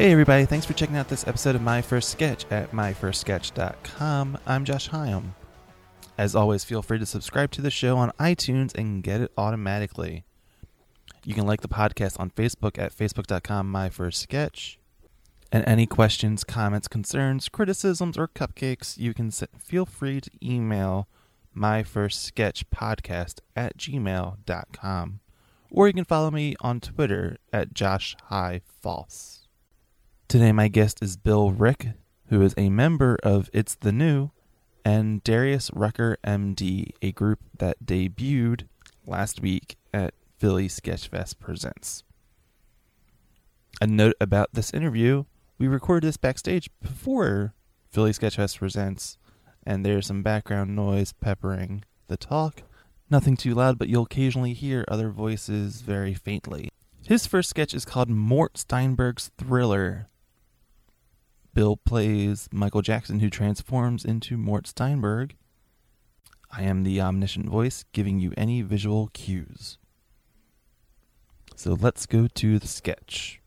Hey everybody, thanks for checking out this episode of My First Sketch at myfirstsketch.com. I'm Josh Hyam. As always, feel free to subscribe to the show on iTunes and get it automatically. You can like the podcast on Facebook at facebook.com myfirstsketch. And any questions, comments, concerns, criticisms, or cupcakes, you can s- feel free to email myfirstsketchpodcast at gmail.com. Or you can follow me on Twitter at Josh High False. Today, my guest is Bill Rick, who is a member of It's the New, and Darius Rucker MD, a group that debuted last week at Philly Sketchfest Presents. A note about this interview we recorded this backstage before Philly Sketchfest Presents, and there's some background noise peppering the talk. Nothing too loud, but you'll occasionally hear other voices very faintly. His first sketch is called Mort Steinberg's Thriller. Bill plays Michael Jackson, who transforms into Mort Steinberg. I am the omniscient voice giving you any visual cues. So let's go to the sketch.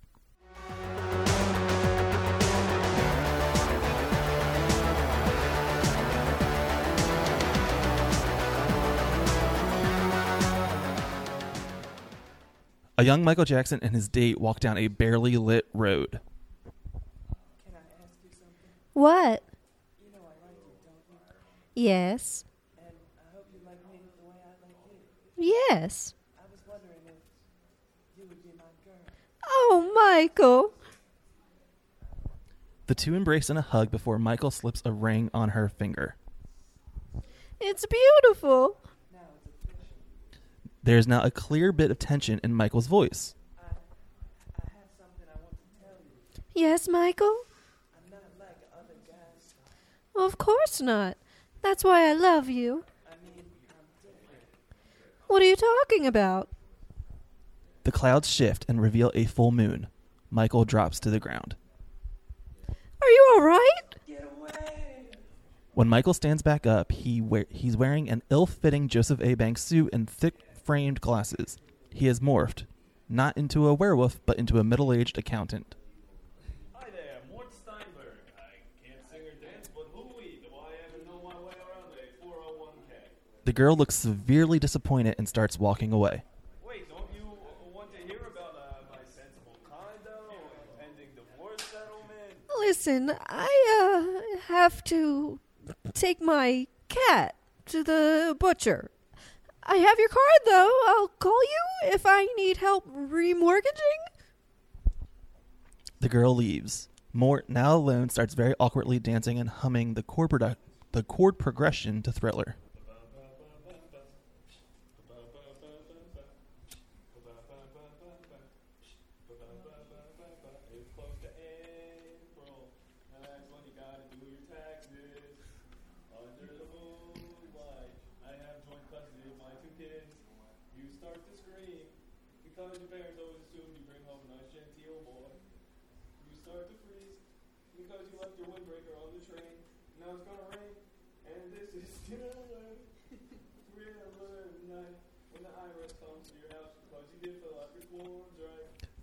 A young Michael Jackson and his date walk down a barely lit road. What? Yes. Yes. I was wondering if you would be my girl. Oh, Michael. The two embrace in a hug before Michael slips a ring on her finger. It's beautiful. There is now a clear bit of tension in Michael's voice. Yes, Michael? Of course not. That's why I love you. What are you talking about? The clouds shift and reveal a full moon. Michael drops to the ground. Are you all right? When Michael stands back up, he wear- he's wearing an ill-fitting Joseph A. Banks suit and thick-framed glasses. He has morphed, not into a werewolf, but into a middle-aged accountant. Hi there, Mort Steinberg. I can't sing or dance, but hooey, do I ever know my way around a 401k? The girl looks severely disappointed and starts walking away. Wait, don't you want to hear about uh, my sensible condo and pending divorce settlement? Listen, I uh have to take my cat to the butcher. I have your card though. I'll call you if I need help remortgaging. The girl leaves. Mort, now alone, starts very awkwardly dancing and humming the chord, produ- the chord progression to Thriller. It's close to April, and that's when you gotta do your taxes. Under the moonlight, I have joint custody of my two kids. You start to scream because your parents always assume you bring home a nice genteel boy. You start to freeze because you left your windbreaker on the train. Now it's gonna rain, and this is thriller, thriller night when the IRS comes to your house because you didn't fill out your forms right.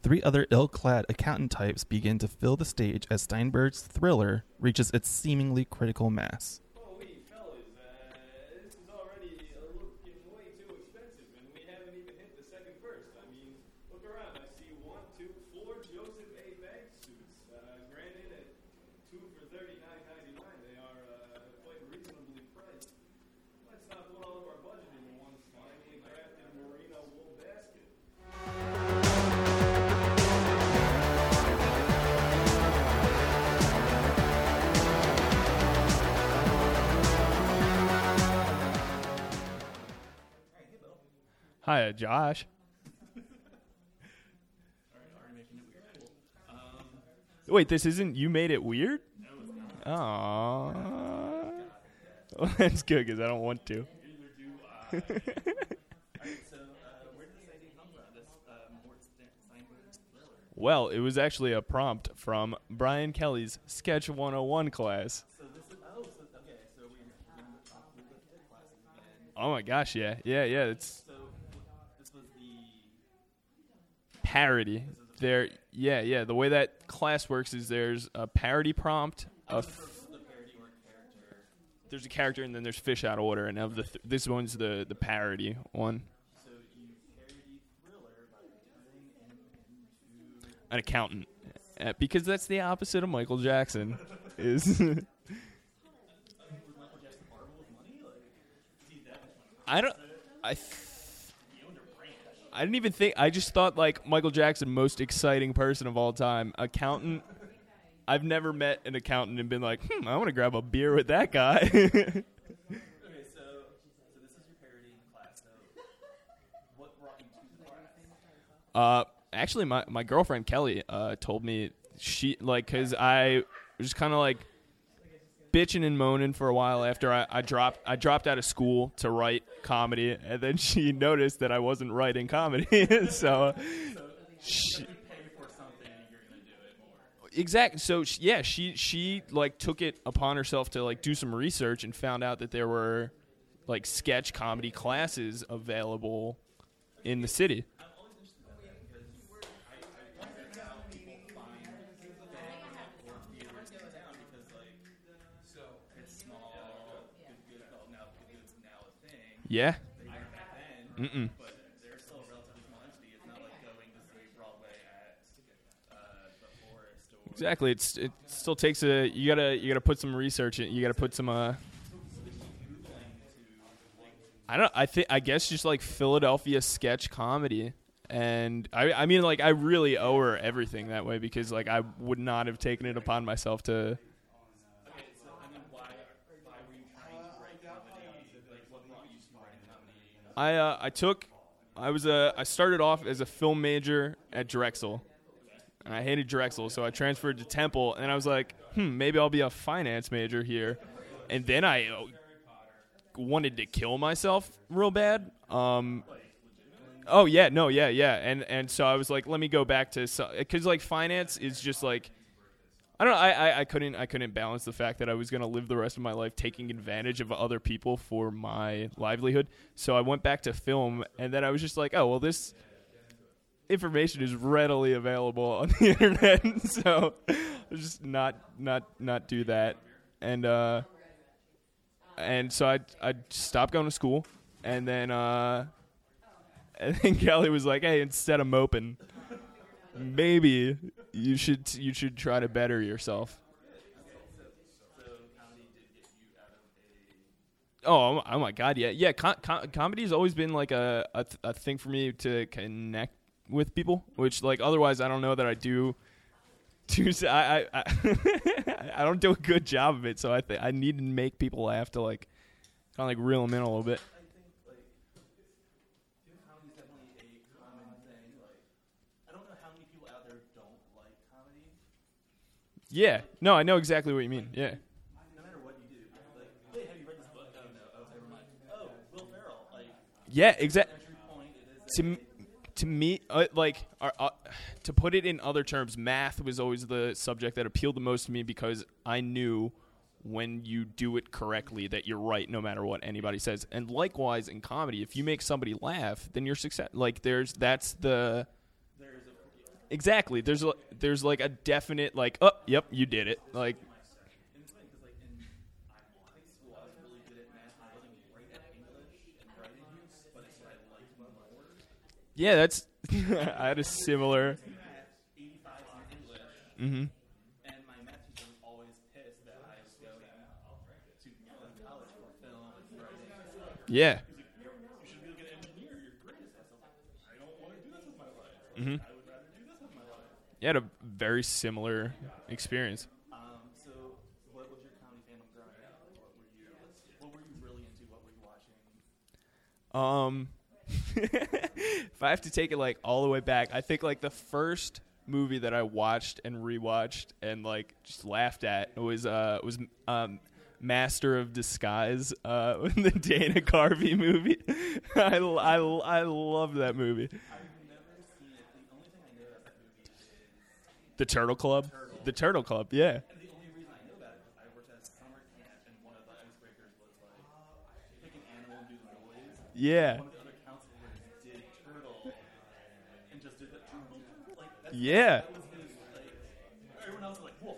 Three other ill clad accountant types begin to fill the stage as Steinberg's Thriller reaches its seemingly critical mass. Hi, Josh. Wait, this isn't you made it weird? Aww. Well, that's good because I don't want to. Well, it was actually a prompt from Brian Kelly's Sketch 101 class. Oh my gosh, yeah. Yeah, yeah, it's parody. there, yeah, yeah. The way that class works is there's a parody prompt, a f- there's a character, and then there's fish out of order, and of the th- this one's the the parody one. An accountant, Uh, because that's the opposite of Michael Jackson. Is I don't. I. Th- I didn't even think. I just thought like Michael Jackson, most exciting person of all time, accountant. I've never met an accountant and been like, hmm, I want to grab a beer with that guy. Okay, so so this is your parody class. So what brought you to the class? Uh, actually, my, my girlfriend Kelly uh, told me she like because I was just kind of like bitching and moaning for a while after I, I dropped I dropped out of school to write comedy, and then she noticed that I wasn't writing comedy, so. She, Pay for something you're gonna do it more. Exactly. So sh- yeah, she she like took it upon herself to like do some research and found out that there were like sketch comedy classes available in the city. It's small, good, good, well, now, good, good's now a thing. Yeah. Back then, Mm-mm. but they're still a relatively small entity. It's not like going to see Broadway at uh, the Forrest or. Exactly. It's it still takes a you gotta you gotta put some research in. You gotta put some uh. I don't. I think. I guess just like Philadelphia sketch comedy, and I. I mean, like I really owe her everything that way because like I would not have taken it upon myself to. Okay, so I mean, why, why were you trying to write comedy? Like, what brought you to writing comedy? I uh, I took I was a I started off as a film major at Drexel. And I hated Drexel, so I transferred to Temple and I was like, "Hmm, maybe I'll be a finance major here." And then I uh, wanted to kill myself real bad. Um Oh yeah, no, yeah, yeah. And and so I was like, let me go back to cuz like finance is just like I don't know. I, I, I couldn't I couldn't balance the fact that I was gonna live the rest of my life taking advantage of other people for my livelihood. So I went back to film, and then I was just like, oh well, this information is readily available on the internet, so just not not not do that. And uh, and so I I stopped going to school, and then uh, and then Kelly was like, hey, instead of moping, maybe you should you should try to better yourself. Oh, oh my oh God, yeah, yeah. Com- com- comedy has always been like a, a th- a thing for me to connect with people, which like otherwise I don't know that I do. I I I, I, don't do a good job of it, so I I need to make people laugh to like kind of like reel them in a little bit. I think like comedy's definitely a common thing. Like I don't know how many people out there don't like comedy. Yeah, no, I know exactly what you mean. Yeah. No matter what you do, like hey, have you read this book? Oh no, oh never mind. Oh, Will Ferrell. Like Yeah, exactly. entry point, it is. to to me, uh, like uh, uh, to put it in other terms, math was always the subject that appealed the most to me because I knew when you do it correctly that you're right no matter what anybody says. And likewise in comedy, if you make somebody laugh, then you're success. Like there's that's the exactly there's a, there's like a definite like oh yep you did it like yeah that's I had a similar. Mm-hmm. Yeah. You You had a very similar experience. Um, so what was your comedy fandom growing up? What were you? What were you really into? What were you watching? Um, if I have to take it like all the way back, I think like the first movie that I watched and rewatched and like just laughed at was uh was um Master of Disguise, uh the Dana Carvey movie. I, I, I love that movie never seen it. The only thing I know about that movie is, The Turtle Club. The Turtle Club. Yeah. the only reason I know about it is I worked at a summer camp, and one of the icebreakers was like pick an animal and do the noise. Yeah. One of the other counselors did turtle, and just did the Yeah. Everyone else is like, whoa.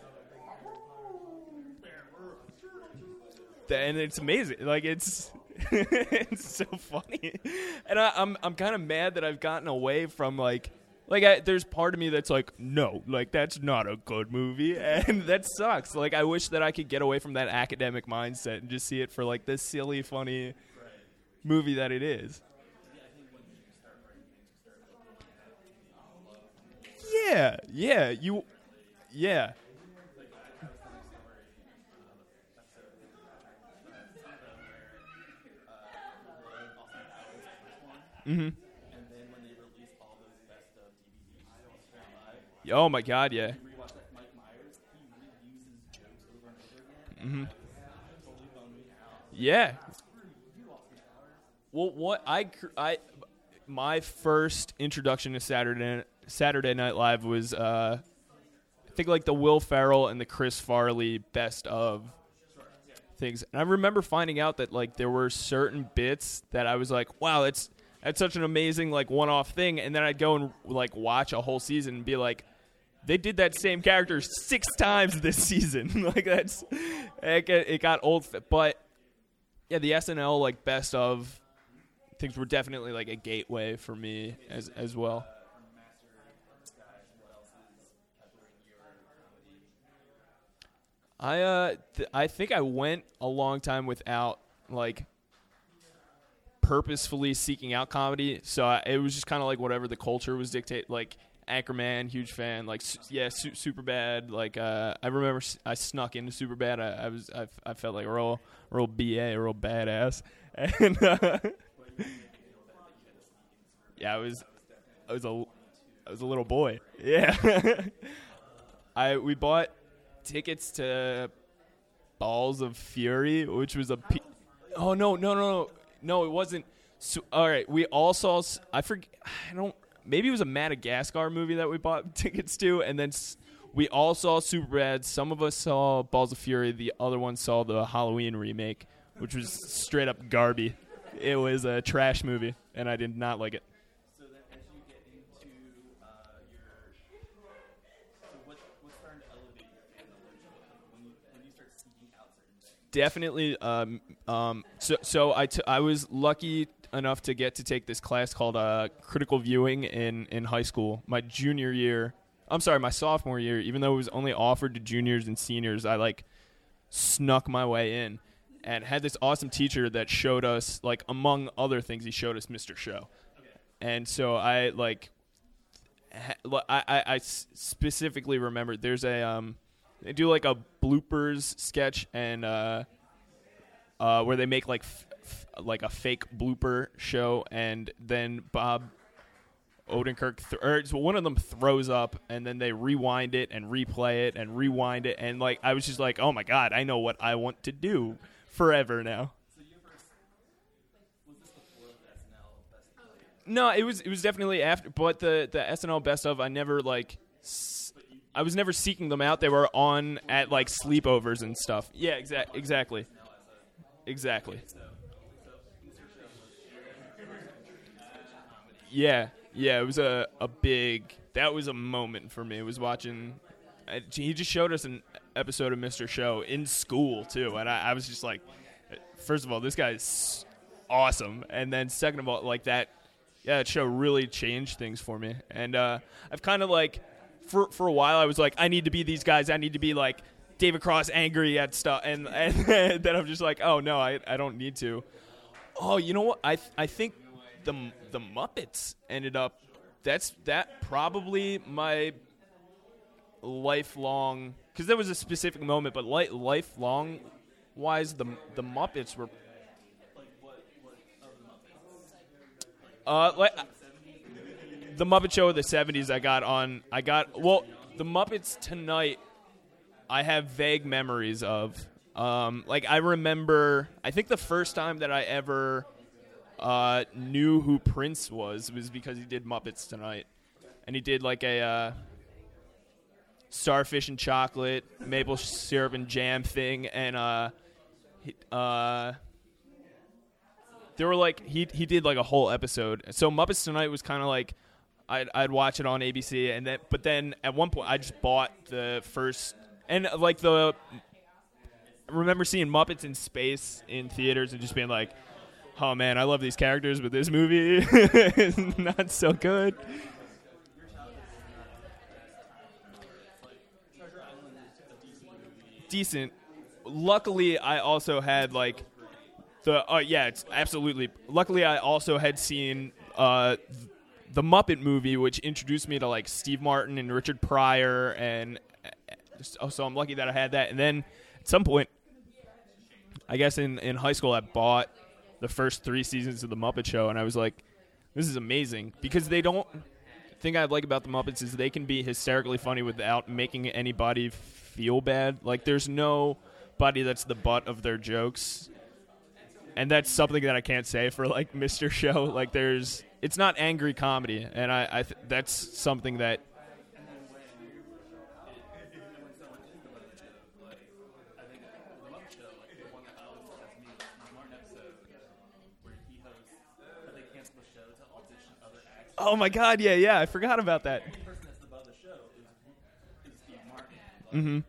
and it's amazing. Like it's it's so funny, and I, I'm I'm kind of mad that I've gotten away from like like I, there's part of me that's like no, like that's not a good movie, and that sucks. Like I wish that I could get away from that academic mindset and just see it for like this silly, funny movie that it is. Yeah, yeah, you, yeah. Mm-hmm. And then when they released all those best of DVDs, Oh my God, yeah. rewatch that Mike Myers, he reuses jokes over and over again. Mm-hmm. Totally bummed me out. Yeah. Well, what I I my first introduction to Saturday Saturday Night Live was uh, I think like the Will Ferrell and the Chris Farley best of things, and I remember finding out that like there were certain bits that I was like, wow, that's that's such an amazing like one off thing, and then I'd go and like watch a whole season and be like. They did that same character six times this season. like that's it got, it got old, but yeah, the SNL like best of things were definitely like a gateway for me as as well. I uh th- I think I went a long time without like purposefully seeking out comedy, so I, it was just kind of like whatever the culture was dictate. Like Anchorman, huge fan. Like su- yeah, su- super bad. Like uh, I remember s- I snuck into super bad. I, I was I, f- I felt like a real real ba real badass, and uh, yeah, I was I was a I was a little boy. Yeah, I we bought tickets to Balls of Fury, which was a. Oh no no no no no! It wasn't. So, all right, we all saw. I forget. I don't. Maybe it was a Madagascar movie that we bought tickets to, and then s- we all saw Superbad. Some of us saw Balls of Fury. The other one saw the Halloween remake, which was straight up garby. It was a trash movie, and I did not like it. So then, as you get into uh, your, so what what's starting to elevate your fandom? When you when you start seeking out certain things. definitely um, um, so so I, t- I was lucky enough to get to take this class called uh, critical viewing in, in high school. My junior year i'm sorry my sophomore year even though it was only offered to juniors and seniors i like snuck my way in and had this awesome teacher that showed us like among other things he showed us mr show. And so i like I, I, I, specifically remember there's a um they do like a bloopers sketch and uh uh where they make like f- like a fake blooper show and then Bob Odenkirk th- or one of them throws up and then they rewind it and replay it and rewind it and like I was just like oh my god I know what I want to do forever now? No, it was it was definitely after, but the the SNL best of I never like. S- I was never seeking them out. They were on at like sleepovers and stuff. Yeah, exact exactly, exactly. Yeah, yeah. It was a a big. That was a moment for me. It was watching. uh, He just showed us an episode of Mr. Show in school too, and I, I was just like, first of all, this guy's awesome, and then second of all, like that yeah, that show really changed things for me. And uh, I've kind of like, for for a while, I was like, I need to be these guys. I need to be like David Cross, angry at stuff. And and then I'm just like, oh no, I I don't need to. Oh, you know what? I I think the the Muppets ended up. That's that probably my lifelong because there was a specific moment, but li- lifelong wise, the the Muppets were. Uh, like the Muppet Show of the '70s, I got on. I got well, the Muppets tonight. I have vague memories of. Um, like I remember, I think the first time that I ever uh, knew who Prince was was because he did Muppets Tonight, and he did like a uh, starfish and chocolate, maple syrup and jam thing, and uh, he, uh, there were like he he did like a whole episode. So Muppets Tonight was kind of like I'd I'd watch it on ABC, and then but then at one point I just bought the first and like the. Remember seeing Muppets in space in theaters and just being like, "Oh man, I love these characters, but this movie is not so good." Decent. Luckily, I also had like the uh, yeah, it's absolutely. Luckily, I also had seen uh, the Muppet movie, which introduced me to like Steve Martin and Richard Pryor, and uh, so I'm lucky that I had that. And then at some point, I guess in in high school, I bought the first three seasons of the Muppet Show, and I was like, "This is amazing," because they don't. Thing I like about the Muppets is they can be hysterically funny without making anybody feel bad. Like there's nobody that's the butt of their jokes and that's something that I can't say for like Mr. Show. Like there's, it's not angry comedy, and I, I th- that's something that. Oh my God! Yeah, yeah, I forgot about that. Mm-hmm.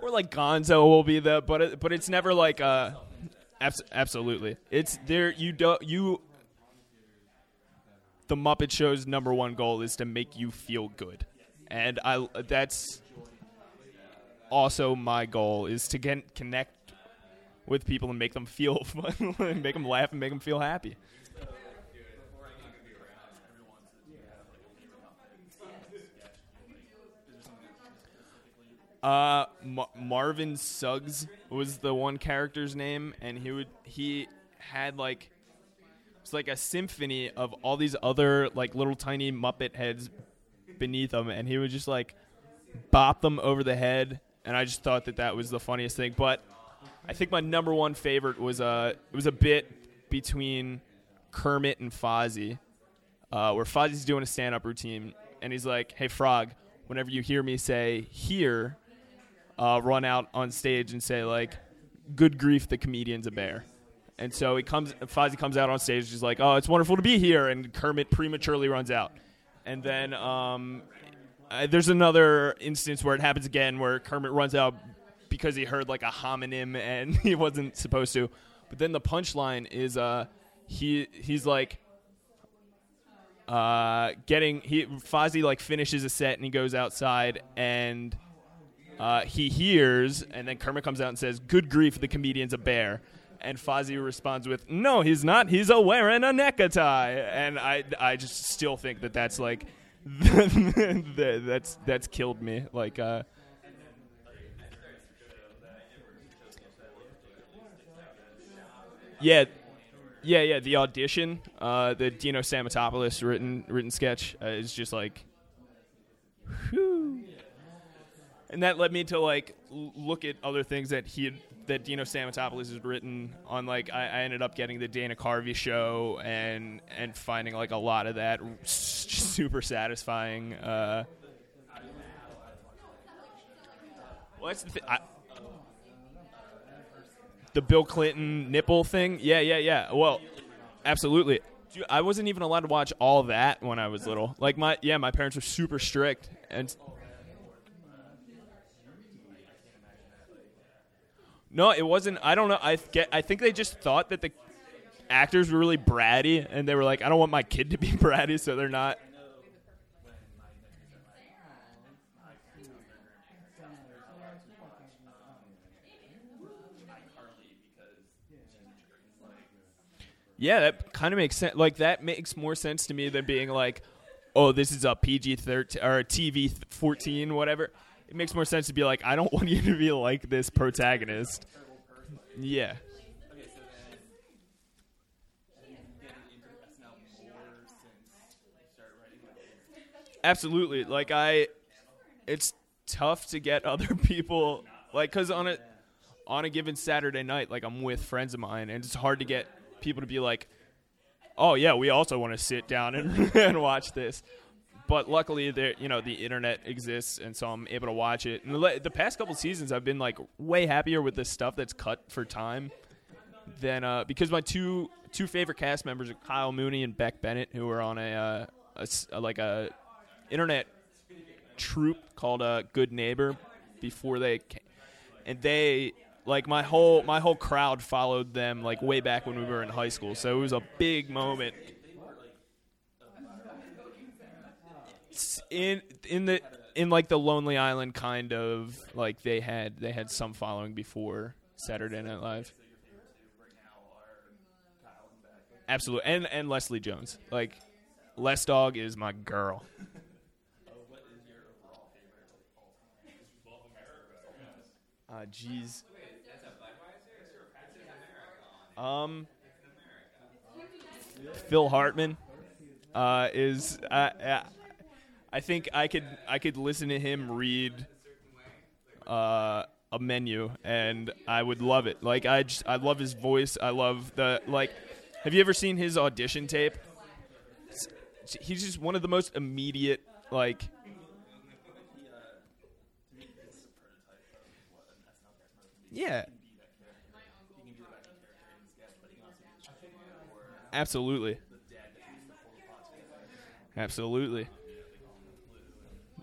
Or like Gonzo will be the, but it, but it's never like uh Abs- absolutely. It's there. You don't. You. The Muppet Show's number one goal is to make you feel good, and I. That's also my goal is to get connect with people and make them feel fun, make them laugh and make them feel happy. Uh, Ma- Marvin Suggs was the one character's name, and he would he had like it's like a symphony of all these other like little tiny Muppet heads beneath him, and he would just like bop them over the head, and I just thought that that was the funniest thing. But I think my number one favorite was uh it was a bit between Kermit and Fozzie, uh, where Fozzie's doing a stand-up routine, and he's like, "Hey Frog, whenever you hear me say here." Uh, run out on stage and say like, "Good grief, the comedian's a bear." And so he comes, Fozzie comes out on stage, just like, "Oh, it's wonderful to be here," and Kermit prematurely runs out. And then um, there's another instance where it happens again, where Kermit runs out because he heard like a homonym and he wasn't supposed to. But then the punchline is, uh, he he's like. Uh, getting he Fozzie like finishes a set and he goes outside and uh, he hears, and then Kermit comes out and says, "Good grief, the comedian's a bear." And Fozzie responds with, "No, he's not. He's a wearing a necktie." And I, I just still think that that's like, that's that's killed me. Like, uh, yeah, yeah, yeah. The audition, uh, the Dino Stamatopoulos written written sketch uh, is just like, whew and that led me to like look at other things that he had, that Dino Stamatopoulos has written on. Like I, I ended up getting the Dana Carvey show and and finding like a lot of that super satisfying. Uh, well, that's the thi- I, the Bill Clinton nipple thing. Yeah, yeah, yeah. Well, absolutely. Dude, I wasn't even allowed to watch all that when I was little. Like my yeah, my parents were super strict and. No, it wasn't. I don't know. I get. I think they just thought that the actors were really bratty, and they were like, "I don't want my kid to be bratty," so they're not. Yeah, that kind of makes sense. Like that makes more sense to me than being like, "Oh, this is a PG thirteen or a TV fourteen, whatever." It makes more sense to be like, "I don't want you to be like this protagonist." Yeah. Absolutely. Like I, it's tough to get other people like because on a on a given Saturday night, like I'm with friends of mine, and it's hard to get people to be like, "Oh yeah, we also want to sit down and and watch this." But luckily, there you know the internet exists, and so I'm able to watch it. And the, the past couple seasons, I've been like way happier with the stuff that's cut for time than uh, because my two two favorite cast members are Kyle Mooney and Beck Bennett, who are on a uh, a s- like a internet troupe called uh, Good Neighbor before they ca- and they like my whole my whole crowd followed them like way back when we were in high school. So it was a big moment. S- In in the in like the Lonely Island kind of like they had they had some following before Saturday Night Live. Absolutely, and and Leslie Jones. Like Les Dog is my girl. Uh, jeez. Um, Phil Hartman uh, is. Uh, uh, I think I could I could listen to him read uh, a menu and I would love it. Like I just I love his voice. I love the like. Have you ever seen his audition tape? He's just one of the most immediate like. Yeah. Absolutely. Absolutely.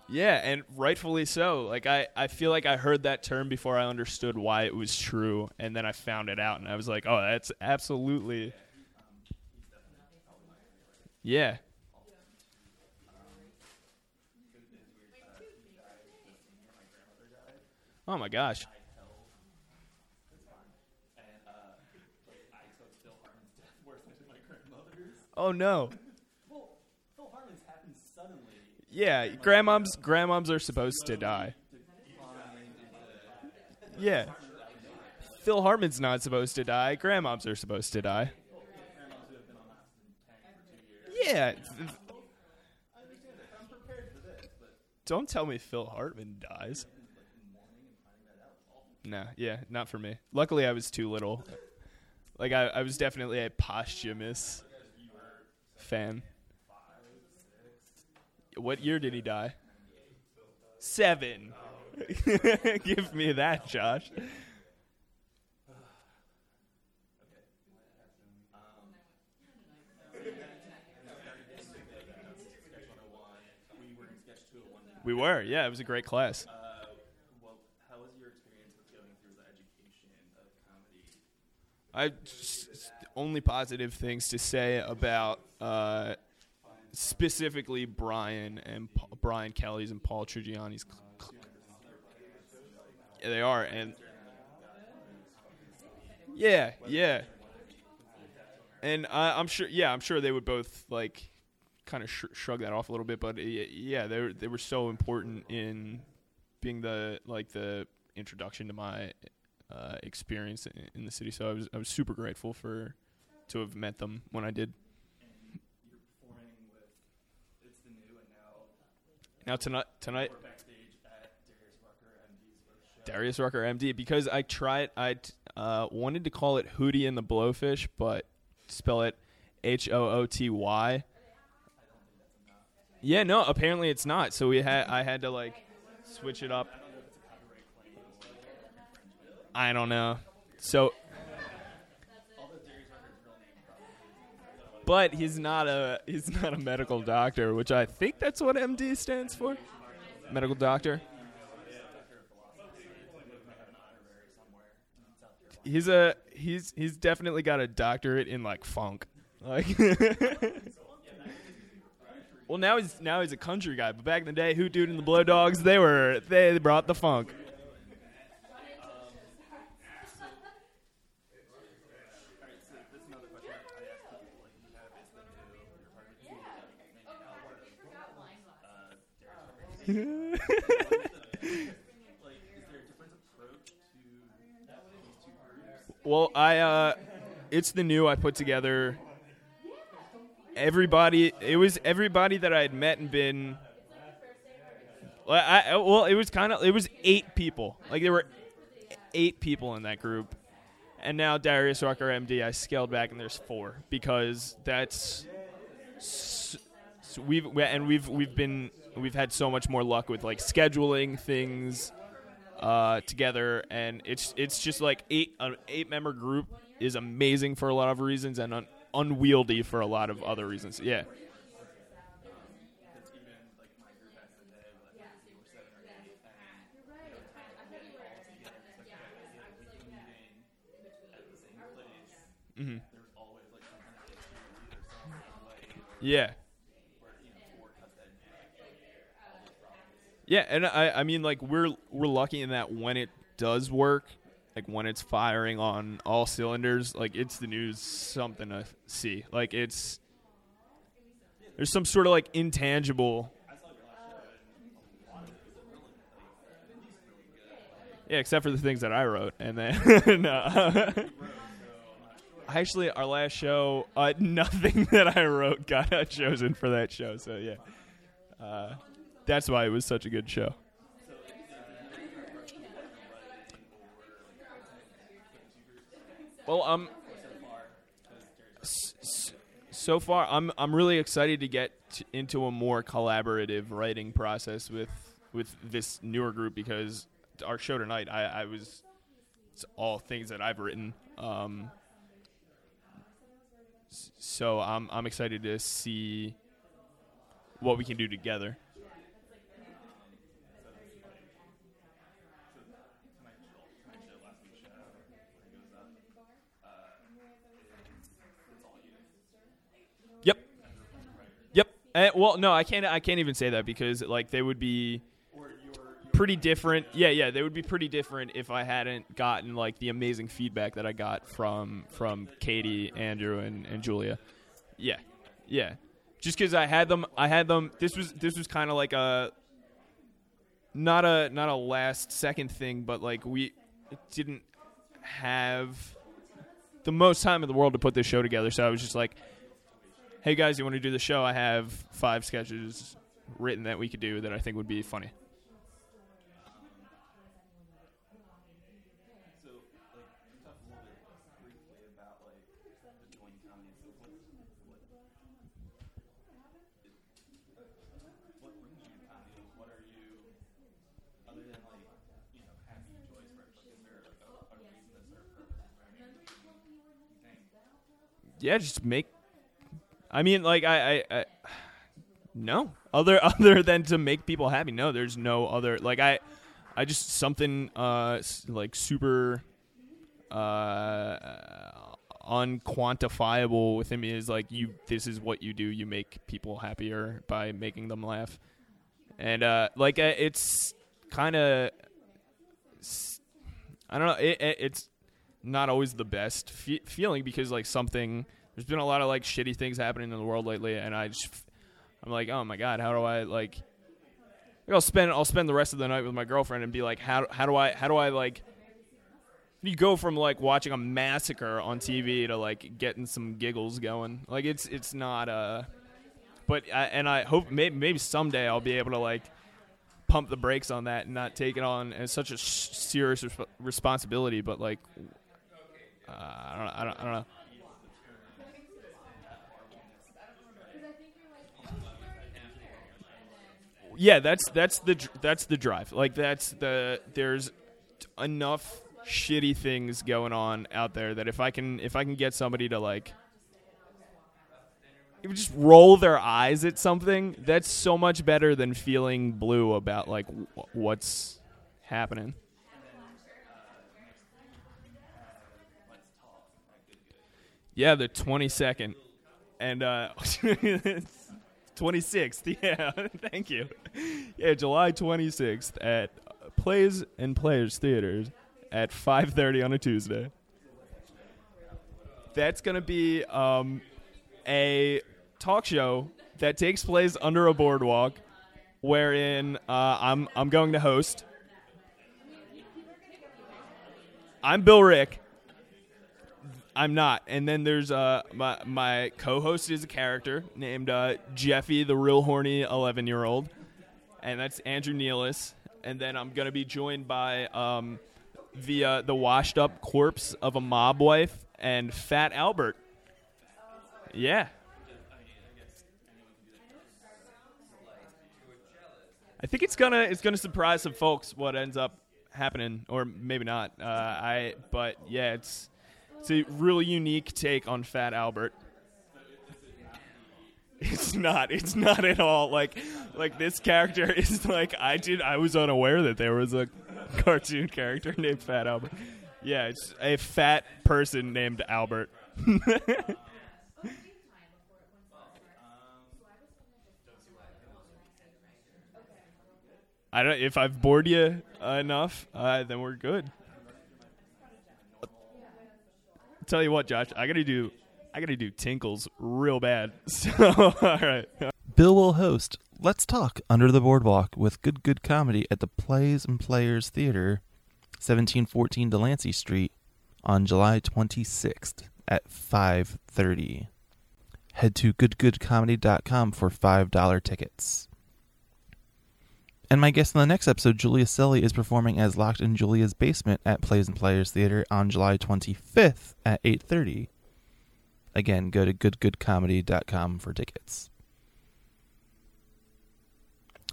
Yeah, and rightfully so. Like I, I feel like I heard that term before I understood why it was true, and then I found it out, and I was like, oh, that's absolutely. Yeah. Oh my gosh. Oh no. Phil Hartman's happened suddenly. Yeah, grandmoms grandmoms are supposed to die. Yeah. Phil Hartman's not supposed to die. Grandmoms are supposed to die. Yeah. Don't tell me Phil Hartman dies. Nah, yeah, not for me. Luckily, I was too little. Like, I, I was definitely a posthumous fan. What year did he die? Seven. Give me that, Josh. We were, yeah. It was a great class. Uh, well, how was your experience with going through the education of comedy? I just, only positive things to say about uh, specifically Brian and Pa- Brian Kelly's and Paul Trigiani's. cl- cl- Yeah, they are, and yeah, yeah, and I, I'm sure. Yeah, I'm sure they would both like kind of sh- shrug that off a little bit, but yeah, they were, they were so important in being the like the introduction to my uh, experience in, in the city. So I was I was super grateful for to have met them when I did. You're performing with It's the New, and now tonight tonight Darius Rucker MD because I tried I uh, wanted to call it Hootie and the Blowfish, but spell it H O O T Y. Yeah, no, apparently it's not. So we had I had to like switch it up. I don't know. So But he's not a he's not a medical doctor, which I think that's what MD stands for. Medical doctor. He's a he's he's definitely got a doctorate in like funk. Like Well now he's now he's a country guy, but back in the day, Hoot Dude and the Blow Dogs, they were they brought the funk. Alright, so this is another question I I ask people. Like, you have It's the New, you're part of It's the New, main album. Uh, Darius Rucker. like, is there a different approach to these two groups? Well, I uh it's the new I put together everybody it was everybody that I had met and been well, I, well it was kind of it was eight people. Like there were eight people in that group. And now Darius Rucker MD I scaled back and there's four because that's we've we, and we've we've been we've had so much more luck with like scheduling things uh, together, and it's it's just like eight an eight member group is amazing for a lot of reasons and un- unwieldy for a lot of other reasons. Yeah. Mm-hmm. Yeah. Yeah, and I I mean like we're we're lucky in that when it does work, like when it's firing on all cylinders, like it's the news something to see. Like it's there's some sort of like intangible Yeah, except for the things that I wrote, and then no. Actually, our last show, uh, nothing that I wrote got chosen for that show. So yeah, uh, that's why it was such a good show. Well, um, so far, I'm I'm really excited to get t- into a more collaborative writing process with with this newer group because our show tonight, I, I was it's all things that I've written. Um, so I'm I'm excited to see what we can do together. Yep. Yep. Uh, well, no, I can't. I can't even say that because like they would be pretty different. Yeah, yeah, they would be pretty different if I hadn't gotten like the amazing feedback that I got from from Katie, Andrew, and, and Julia. Yeah, yeah. Just because I had them, I had them. This was this was kind of like a not a not a last second thing, but like we didn't have the most time in the world to put this show together. So I was just like, "Hey guys, you want to do the show? I have five sketches written that we could do that I think would be funny." Yeah, just make. I mean, like I, I, I, no other other than to make people happy. No, there's no other. Like I, I just something uh like super, uh, unquantifiable within me is like you. This is what you do. You make people happier by making them laugh, and uh, like uh, it's kind of. I don't know. It, it, it's not always the best fe- feeling because like something there's been a lot of like shitty things happening in the world lately and i just i'm like oh my god how do i like i'll spend i'll spend the rest of the night with my girlfriend and be like how, how do i how do i like you go from like watching a massacre on tv to like getting some giggles going like it's it's not uh but I, and i hope maybe, maybe someday i'll be able to like pump the brakes on that and not take it on as such a serious resp- responsibility but like uh, I don't, I don't, I don't know. Yeah, that's that's the that's the drive. Like that's the there's enough shitty things going on out there that if I can if I can get somebody to like just roll their eyes at something, that's so much better than feeling blue about like w- what's happening. Yeah, the 22nd. And uh 26th. Yeah, thank you. Yeah, July 26th at Plays and Players Theaters at 5:30 on a Tuesday. That's going to be um a talk show that takes place under a boardwalk wherein uh, I'm I'm going to host. I'm Bill Rick. I'm not. And then there's uh my my co-host is a character named uh, Jeffy, the real horny 11 year old, and that's Andrew Nealis. And then I'm gonna be joined by um the uh, the washed up corpse of a mob wife and Fat Albert. Yeah. I think it's gonna it's gonna surprise some folks what ends up happening, or maybe not. Uh, I but yeah, it's it's a really unique take on Fat Albert. It's not. It's not at all like like this character is like I did. I was unaware that there was a cartoon character named Fat Albert. Yeah, it's a fat person named Albert. I don't. If I've bored you uh, enough, uh, then we're good. Tell you what, Josh, I gotta do. I gotta do tinkles real bad. So, all right. Bill will host Let's Talk Under the Boardwalk with good good comedy at the Plays and Players Theater, 1714 Delancey Street on July 26th at 5:30. Head to goodgoodcomedy.com for $5 tickets. And my guest in the next episode, Julia Selly, is performing as Locked in Julia's Basement at Plays and Players Theater on July 25th at 8:30. Again, go to goodgoodcomedy.com for tickets.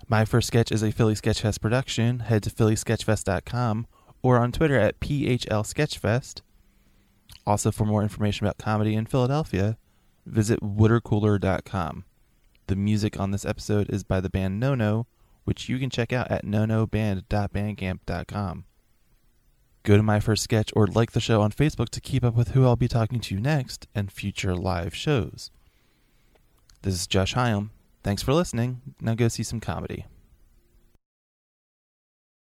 My First Sketch is a Philly Sketchfest production. Head to phillysketchfest.com or on Twitter at phlsketchfest. Also, for more information about comedy in Philadelphia, visit watercooler.com. The music on this episode is by the band Nono, which you can check out at nonoband.bandcamp.com. Go to My First Sketch or like the show on Facebook to keep up with who I'll be talking to next and future live shows. This is Josh Hyam. Thanks for listening. Now go see some comedy.